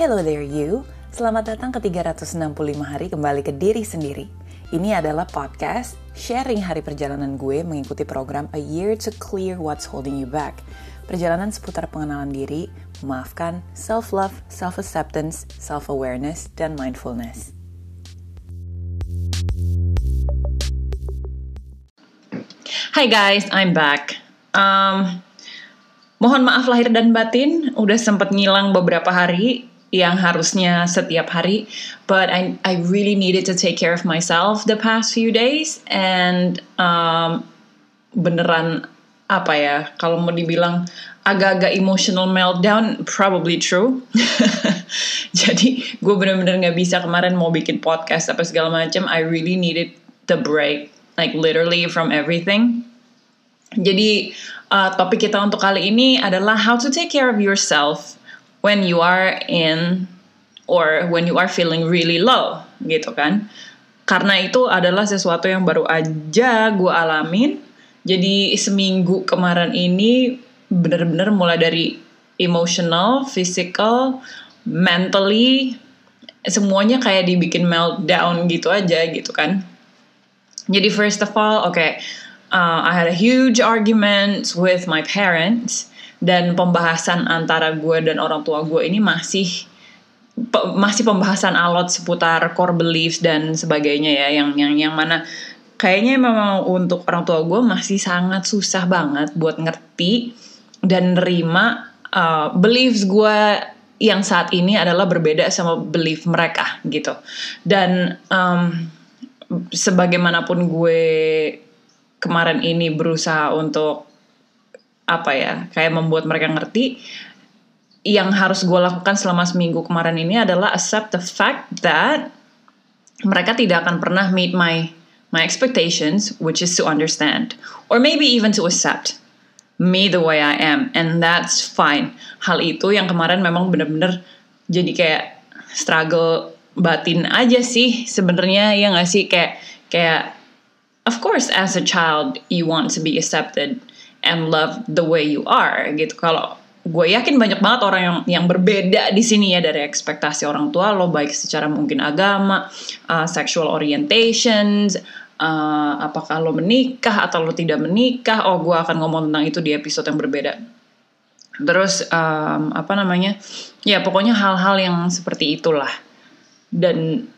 Hello there you, selamat datang ke 365 hari kembali ke diri sendiri. Ini adalah podcast sharing hari perjalanan gue mengikuti program A Year to Clear What's Holding You Back. Perjalanan seputar pengenalan diri, memaafkan, self-love, self-acceptance, self-awareness, dan mindfulness. Hi guys, I'm back. Um, mohon maaf lahir dan batin, udah sempat ngilang beberapa hari yang harusnya setiap hari but I I really needed to take care of myself the past few days and um, beneran apa ya kalau mau dibilang agak-agak emotional meltdown probably true. Jadi gue bener-bener nggak bisa kemarin mau bikin podcast apa segala macam I really needed the break like literally from everything. Jadi uh, topik kita untuk kali ini adalah how to take care of yourself when you are in or when you are feeling really low gitu kan. Karena itu adalah sesuatu yang baru aja gue alamin. Jadi seminggu kemarin ini bener-bener mulai dari emotional, physical, mentally semuanya kayak dibikin meltdown gitu aja gitu kan. Jadi first of all, okay, uh, I had a huge argument with my parents dan pembahasan antara gue dan orang tua gue ini masih masih pembahasan alot seputar core beliefs dan sebagainya ya. Yang yang yang mana kayaknya memang untuk orang tua gue masih sangat susah banget buat ngerti dan nerima uh, beliefs gue yang saat ini adalah berbeda sama belief mereka gitu. Dan um, sebagaimanapun gue kemarin ini berusaha untuk apa ya kayak membuat mereka ngerti yang harus gue lakukan selama seminggu kemarin ini adalah accept the fact that mereka tidak akan pernah meet my my expectations which is to understand or maybe even to accept me the way I am and that's fine. Hal itu yang kemarin memang bener-bener jadi kayak struggle batin aja sih sebenarnya ya nggak sih? Kayak kayak of course as a child you want to be accepted and love the way you are gitu. Kalau gue yakin banyak banget orang yang yang berbeda di sini ya dari ekspektasi orang tua lo baik secara mungkin agama, uh, sexual orientations, uh, apakah lo menikah atau lo tidak menikah. Oh, gue akan ngomong tentang itu di episode yang berbeda. Terus um, apa namanya? Ya pokoknya hal-hal yang seperti itulah. Dan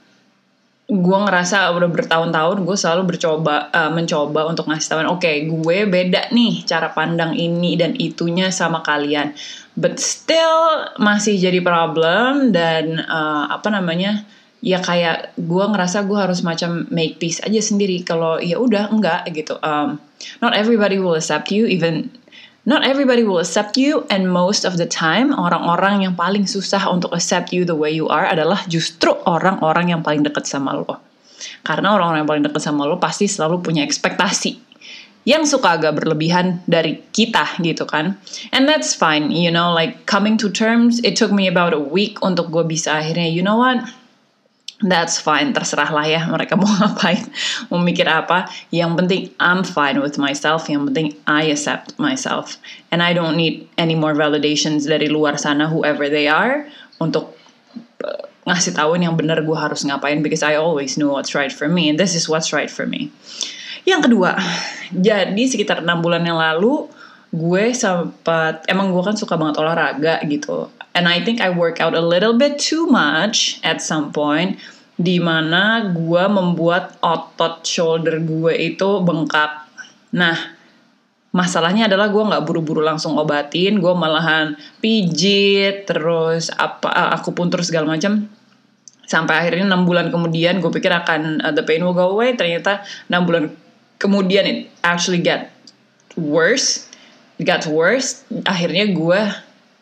gue ngerasa udah bertahun-tahun gue selalu bercoba uh, mencoba untuk ngasih tahuan oke okay, gue beda nih cara pandang ini dan itunya sama kalian. But still masih jadi problem dan uh, apa namanya ya kayak gue ngerasa gue harus macam make peace aja sendiri. Kalau ya udah enggak gitu um, not everybody will accept you even Not everybody will accept you and most of the time orang-orang yang paling susah untuk accept you the way you are adalah justru orang-orang yang paling dekat sama lo. Karena orang-orang yang paling dekat sama lo pasti selalu punya ekspektasi yang suka agak berlebihan dari kita gitu kan. And that's fine, you know, like coming to terms, it took me about a week untuk gue bisa akhirnya, you know what, that's fine terserah lah ya mereka mau ngapain mau mikir apa. Yang penting I'm fine with myself yang penting I accept myself. And I don't need any more validations dari luar sana whoever they are untuk uh, ngasih tahu yang benar gue harus ngapain because I always know what's right for me and this is what's right for me. Yang kedua jadi sekitar enam bulan yang lalu gue sempat emang gue kan suka banget olahraga gitu. And I think I work out a little bit too much at some point di mana gue membuat otot shoulder gue itu bengkak. Nah, masalahnya adalah gue nggak buru-buru langsung obatin, gue malahan pijit, terus apa aku pun terus segala macam. Sampai akhirnya enam bulan kemudian gue pikir akan uh, the pain will go away, ternyata enam bulan kemudian it actually get worse, it got worse. Akhirnya gue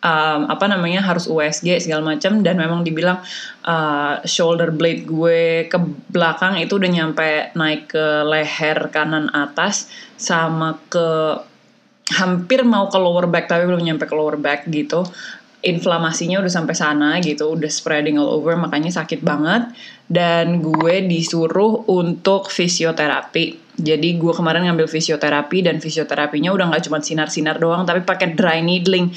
um, apa namanya harus USG segala macam. Dan memang dibilang uh, shoulder blade gue ke belakang itu udah nyampe naik ke leher kanan atas sama ke hampir mau ke lower back tapi belum nyampe ke lower back gitu. Inflamasinya udah sampai sana gitu udah spreading all over makanya sakit banget. Dan gue disuruh untuk fisioterapi. Jadi gue kemarin ngambil fisioterapi dan fisioterapinya udah nggak cuma sinar-sinar doang tapi pakai dry needling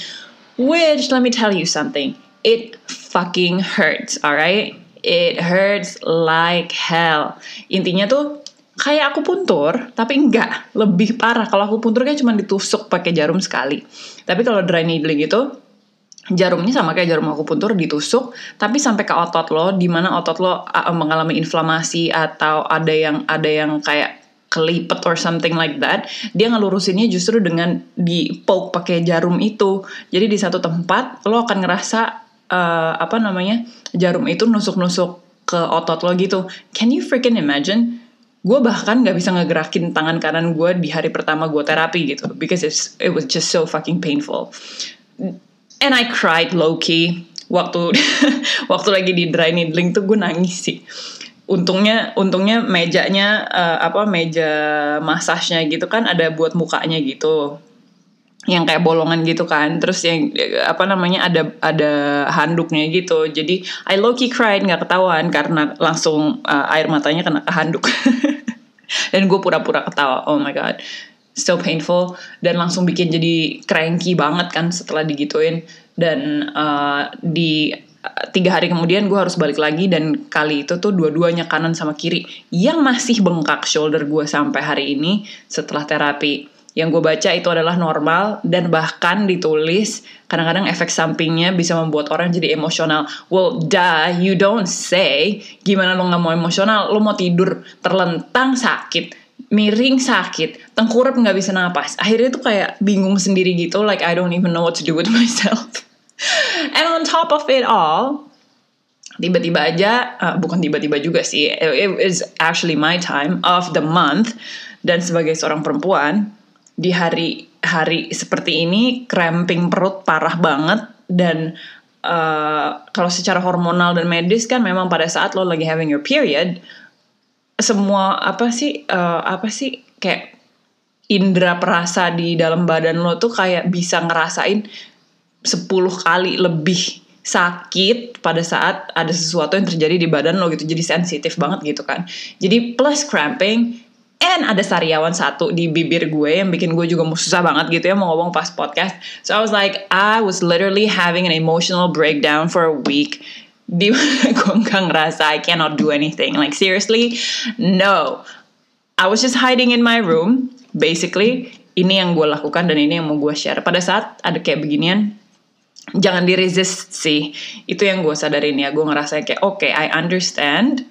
Which, let me tell you something, it fucking hurts, alright? It hurts like hell. Intinya tuh kayak aku puntur, tapi enggak, lebih parah. Kalau aku puntur kan cuma ditusuk pakai jarum sekali. Tapi kalau dry needling itu jarumnya sama kayak jarum aku puntur ditusuk tapi sampai ke otot lo di mana otot lo mengalami inflamasi atau ada yang ada yang kayak kelipet or something like that dia ngelurusinnya justru dengan di poke pakai jarum itu. Jadi di satu tempat lo akan ngerasa uh, apa namanya jarum itu nusuk-nusuk ke otot lo gitu. Can you freaking imagine? Gue bahkan nggak bisa ngegerakin tangan kanan gue di hari pertama gue terapi gitu because it's, it was just so fucking painful. And I cried low key waktu waktu lagi di dry needling tuh gue nangis sih untungnya untungnya mejanya uh, apa meja masasnya gitu kan ada buat mukanya gitu. Yang kayak bolongan gitu kan. Terus yang apa namanya ada ada handuknya gitu. Jadi I low key cried nggak ketahuan karena langsung uh, air matanya kena ke handuk. Dan gue pura-pura ketawa. Oh my god. So painful. Dan langsung bikin jadi cranky banget kan setelah digituin. Dan uh, di tiga hari kemudian gue harus balik lagi dan kali itu tuh dua-duanya kanan sama kiri yang masih bengkak shoulder gue sampai hari ini setelah terapi yang gue baca itu adalah normal dan bahkan ditulis kadang-kadang efek sampingnya bisa membuat orang jadi emosional. Well, duh, you don't say. Gimana lo nggak mau emosional? Lo mau tidur terlentang sakit miring sakit, tengkurap nggak bisa napas. Akhirnya tuh kayak bingung sendiri gitu, like I don't even know what to do with myself. And on top of it all, tiba-tiba aja, uh, bukan tiba-tiba juga sih, it is actually my time of the month. Dan sebagai seorang perempuan, di hari hari seperti ini, cramping perut parah banget dan uh, kalau secara hormonal dan medis kan memang pada saat lo lagi having your period, semua apa sih uh, apa sih kayak indera perasa di dalam badan lo tuh kayak bisa ngerasain 10 kali lebih sakit pada saat ada sesuatu yang terjadi di badan lo gitu jadi sensitif banget gitu kan jadi plus cramping and ada sariawan satu di bibir gue yang bikin gue juga susah banget gitu ya mau ngomong pas podcast so I was like I was literally having an emotional breakdown for a week di gue nggak ngerasa I cannot do anything. Like seriously, no. I was just hiding in my room. Basically, ini yang gue lakukan dan ini yang mau gue share. Pada saat ada kayak beginian, jangan di resist sih. Itu yang gue sadarin ya. Gue ngerasa kayak oke, okay, I understand.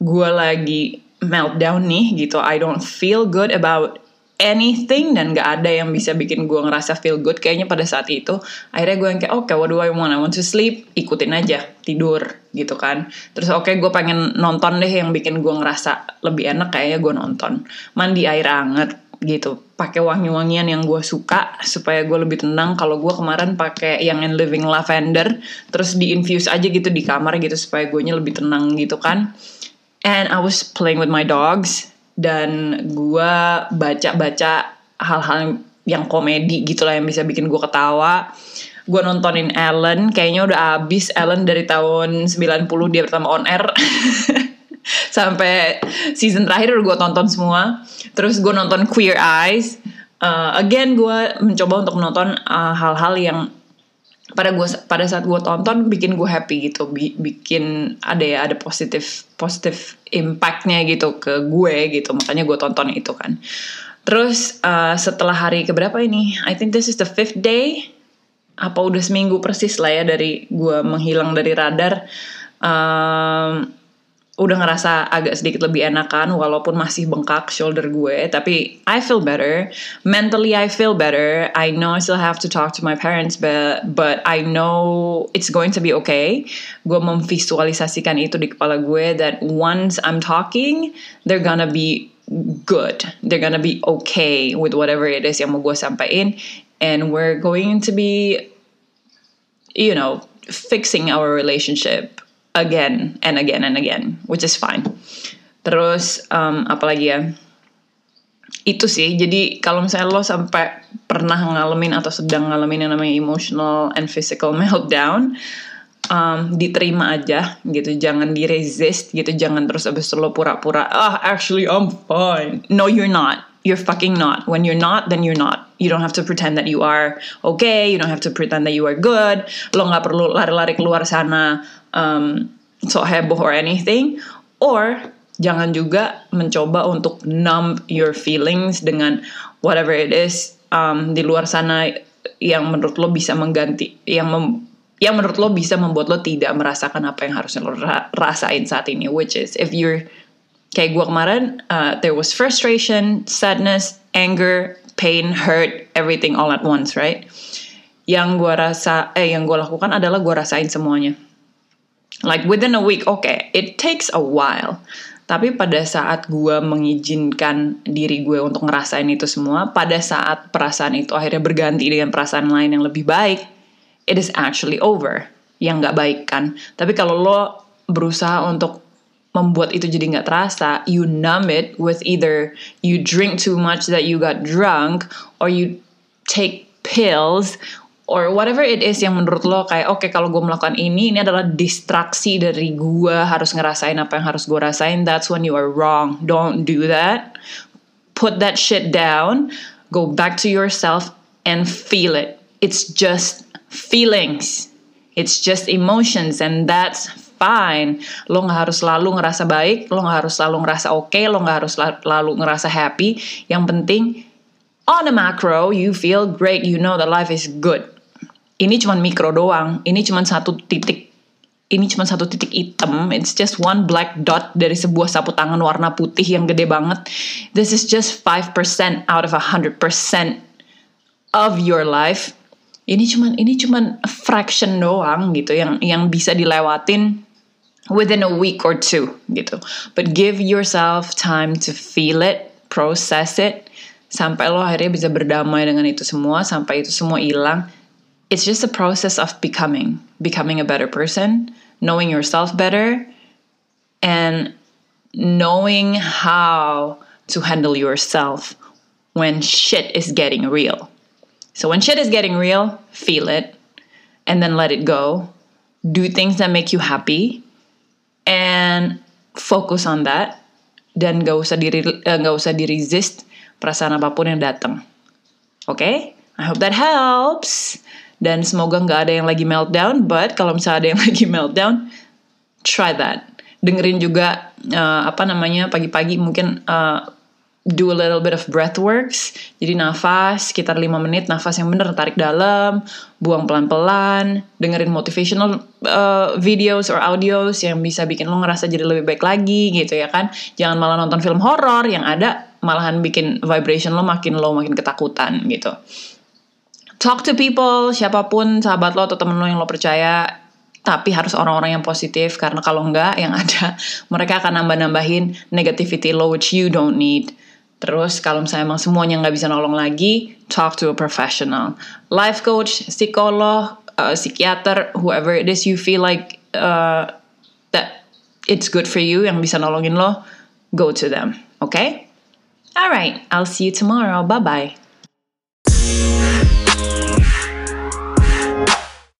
Gue lagi meltdown nih gitu. I don't feel good about anything dan gak ada yang bisa bikin gue ngerasa feel good kayaknya pada saat itu akhirnya gue yang kayak oke okay, what do I want I want to sleep ikutin aja tidur gitu kan terus oke okay, gue pengen nonton deh yang bikin gue ngerasa lebih enak kayaknya gue nonton mandi air hangat gitu. Pakai wangi-wangian yang gue suka supaya gue lebih tenang. Kalau gue kemarin pakai yang in living lavender terus di infuse aja gitu di kamar gitu supaya gue lebih tenang gitu kan. And I was playing with my dogs dan gue baca-baca hal-hal yang komedi gitu lah yang bisa bikin gue ketawa. Gue nontonin Ellen kayaknya udah abis Ellen dari tahun 90 dia pertama on air sampai season terakhir gue tonton semua. Terus gue nonton Queer Eyes. Uh, again gue mencoba untuk menonton uh, hal-hal uh, yang pada gue pada saat gue tonton bikin gue happy gitu. Bikin ada ya ada positif positif impactnya gitu ke gue gitu. Makanya gue tonton itu kan. Terus uh, setelah hari keberapa ini? I think this is the fifth day. Apa udah seminggu persis lah ya dari gue menghilang dari radar udah ngerasa agak sedikit lebih enakan walaupun masih bengkak shoulder gue tapi I feel better. Mentally I feel better. I know I still have to talk to my parents but but I know it's going to be okay. Gue memvisualisasikan itu di kepala gue that once I'm talking they're gonna be good. They're gonna be okay with whatever it is yang mau gue sampaikan. And we're going to be you know fixing our relationship again and again and again, which is fine. Terus um, apalagi ya? Itu sih. Jadi kalau misalnya lo sampai pernah ngalamin atau sedang ngalamin yang namanya emotional and physical meltdown, um, diterima aja gitu. Jangan di resist gitu. Jangan terus abis itu lo pura-pura, ah actually I'm fine. No you're not. You're fucking not. When you're not, then you're not. You don't have to pretend that you are okay. You don't have to pretend that you are good. Lo nggak perlu lari-lari keluar sana um, so heboh or anything. Or jangan juga mencoba untuk numb your feelings dengan whatever it is um, di luar sana yang menurut lo bisa mengganti, yang mem, yang menurut lo bisa membuat lo tidak merasakan apa yang harusnya lo rasain saat ini. Which is if you're kayak gue kemarin uh, there was frustration sadness anger pain hurt everything all at once right yang gue rasa eh yang gue lakukan adalah gue rasain semuanya like within a week okay, it takes a while tapi pada saat gue mengizinkan diri gue untuk ngerasain itu semua, pada saat perasaan itu akhirnya berganti dengan perasaan lain yang lebih baik, it is actually over. Yang nggak baik kan. Tapi kalau lo berusaha untuk membuat itu jadi nggak terasa, you numb it with either you drink too much that you got drunk, or you take pills, or whatever it is yang menurut lo kayak oke okay, kalau gue melakukan ini ini adalah distraksi dari gue harus ngerasain apa yang harus gue rasain. That's when you are wrong. Don't do that. Put that shit down. Go back to yourself and feel it. It's just feelings. It's just emotions and that's fine. Lo nggak harus selalu ngerasa baik, lo nggak harus selalu ngerasa oke, okay, lo nggak harus selalu ngerasa happy. Yang penting on a macro you feel great, you know that life is good. Ini cuma mikro doang. Ini cuma satu titik ini cuma satu titik hitam. It's just one black dot dari sebuah sapu tangan warna putih yang gede banget. This is just 5% out of 100% of your life. Ini cuma ini cuma fraction doang gitu yang yang bisa dilewatin within a week or two gitu. But give yourself time to feel it, process it, sampai lo akhirnya bisa berdamai dengan itu semua, sampai itu semua hilang. It's just a process of becoming, becoming a better person, knowing yourself better, and knowing how to handle yourself when shit is getting real. So when shit is getting real, feel it and then let it go. Do things that make you happy and focus on that dan gak usah diri uh, gak usah di resist perasaan apa pun yang datang. Oke? Okay? I hope that helps. Dan semoga nggak ada yang lagi meltdown, but kalau misalnya ada yang lagi meltdown, try that. Dengerin juga uh, apa namanya pagi-pagi mungkin uh, do a little bit of breath works. Jadi nafas sekitar 5 menit, nafas yang bener tarik dalam, buang pelan-pelan, dengerin motivational uh, videos or audios yang bisa bikin lo ngerasa jadi lebih baik lagi gitu ya kan. Jangan malah nonton film horor yang ada malahan bikin vibration lo makin low, makin ketakutan gitu. Talk to people, siapa pun sahabat lo atau temen lo yang lo percaya, tapi harus orang-orang yang positif karena kalau enggak yang ada mereka akan nambah-nambahin negativity lo which you don't need. Terus kalau misalnya emang semuanya nggak bisa nolong lagi, talk to a professional. Life coach, psikolog, uh, psikiater, whoever it is you feel like uh, that it's good for you yang bisa nolongin lo, go to them. Okay? Alright, I'll see you tomorrow. Bye-bye.